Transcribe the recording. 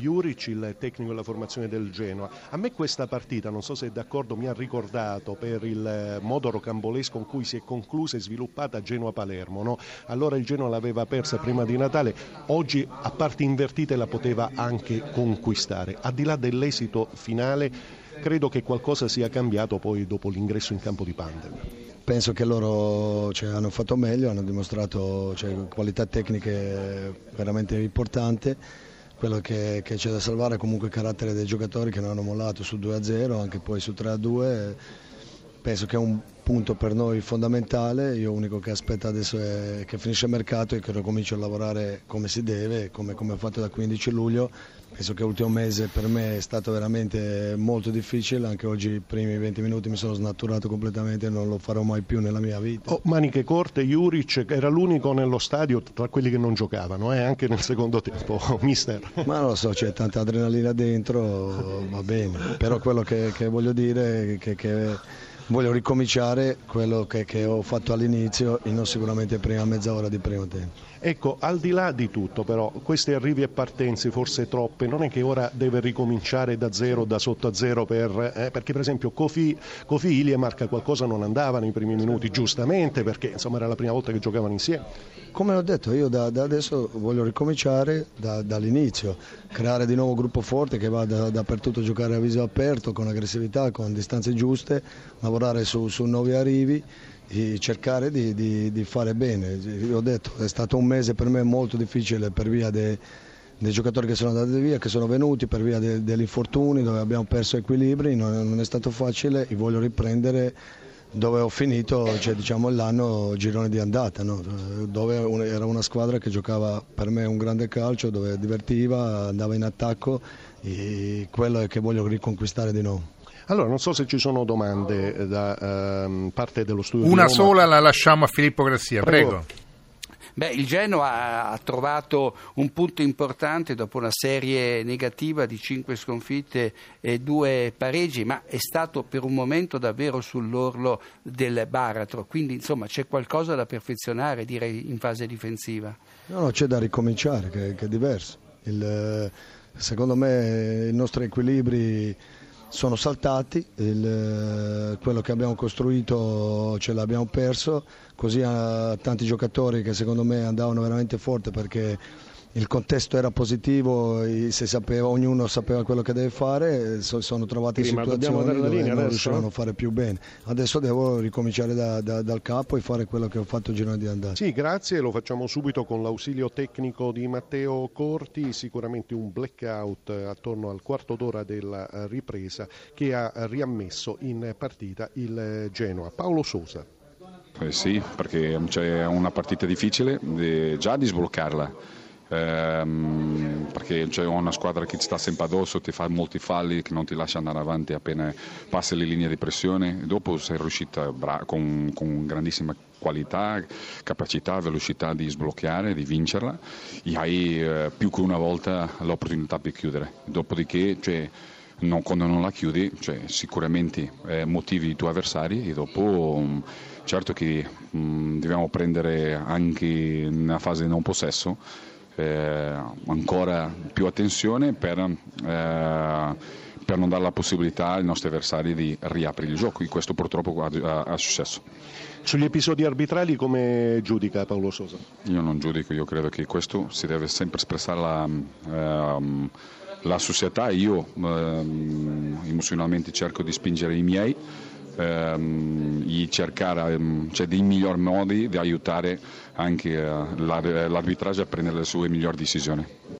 Juric, il tecnico della formazione del Genoa. A me questa partita, non so se è d'accordo, mi ha ricordato per il modo rocambolesco con cui si è conclusa e sviluppata Genoa-Palermo. No? Allora il Genoa l'aveva persa prima di Natale, oggi a parti invertite la poteva anche conquistare. Al di là dell'esito finale, credo che qualcosa sia cambiato poi dopo l'ingresso in campo di Pandem. Penso che loro cioè, hanno fatto meglio, hanno dimostrato cioè, qualità tecniche veramente importanti. Quello che, che, c'è da salvare è comunque il carattere dei giocatori che non hanno mollato sul 2-0, anche poi su 3-2. Penso che è un punto per noi fondamentale, io l'unico che aspetto adesso è che finisce il mercato e che ricomincio a lavorare come si deve, come, come ho fatto da 15 luglio. Penso che l'ultimo mese per me è stato veramente molto difficile, anche oggi i primi 20 minuti mi sono snaturato completamente e non lo farò mai più nella mia vita. Oh, maniche corte, Juric era l'unico nello stadio tra quelli che non giocavano, eh, anche nel secondo tempo, mister. Ma non lo so, c'è tanta adrenalina dentro, va bene, però quello che, che voglio dire è che, che voglio ricominciare quello che, che ho fatto all'inizio e non sicuramente prima mezz'ora di primo tempo. Ecco, al di là di tutto però, questi arrivi e partenze forse troppe, non è che ora deve ricominciare da zero, da sotto a zero, per, eh, perché per esempio Kofi, Kofi Ilie marca qualcosa non andava nei primi minuti, giustamente, perché insomma era la prima volta che giocavano insieme. Come ho detto, io da, da adesso voglio ricominciare da, dall'inizio, creare di nuovo un gruppo forte che va da, dappertutto a giocare a viso aperto, con aggressività, con distanze giuste, lavorare su, su nuovi arrivi e cercare di, di, di, fare bene. Io ho detto, è stato un mese per me molto difficile per via dei, dei giocatori che sono andati via, che sono venuti, per via de, degli infortuni dove abbiamo perso equilibri, non, non è stato facile e voglio riprendere dove ho finito cioè, diciamo, l'anno girone di andata, no? dove era una squadra che giocava per me un grande calcio, dove divertiva, andava in attacco e quello è che voglio riconquistare di nuovo. Allora, non so se ci sono domande da uh, parte dello studio. Una sola la lasciamo a Filippo Grassia, prego. prego. Beh, il Genoa ha trovato un punto importante dopo una serie negativa di cinque sconfitte e due pareggi, ma è stato per un momento davvero sull'orlo del baratro, quindi insomma c'è qualcosa da perfezionare direi in fase difensiva. No, no c'è da ricominciare che, che è diverso. Il, secondo me i nostri equilibri sono saltati, il, quello che abbiamo costruito ce l'abbiamo perso, così a tanti giocatori che secondo me andavano veramente forte perché il contesto era positivo, sapeva, ognuno sapeva quello che deve fare, sono trovati in situazioni dove non riuscivano a fare più bene. Adesso devo ricominciare da, da, dal capo e fare quello che ho fatto il girone di andata. Sì, grazie, lo facciamo subito con l'ausilio tecnico di Matteo Corti, sicuramente un blackout attorno al quarto d'ora della ripresa che ha riammesso in partita il Genoa. Paolo Sosa. Eh sì, perché c'è una partita difficile, già di sbloccarla ehm, perché c'è una squadra che ti sta sempre addosso, ti fa molti falli, che non ti lascia andare avanti appena passi le linee di pressione. Dopo sei riuscita bra- con, con grandissima qualità, capacità, velocità di sbloccare, di vincerla e hai eh, più che una volta l'opportunità per chiudere. Dopodiché, cioè, non, quando non la chiudi, cioè, sicuramente eh, motivi i tuoi avversari e dopo mm, certo che mh, mm, dobbiamo prendere anche nella fase di non possesso eh, ancora più attenzione per, eh, per, non dare la possibilità ai nostri avversari di riaprire il gioco e questo purtroppo ha, ha successo. Sugli episodi arbitrali come giudica Paolo Sosa? Io non giudico, io credo che questo si deve sempre espressare la, ehm, la società, io ehm, emozionalmente cerco di spingere i miei ehm, cercare ehm, cioè, dei migliori modi di aiutare anche eh, l'arbitraggio a prendere le sue migliori decisioni.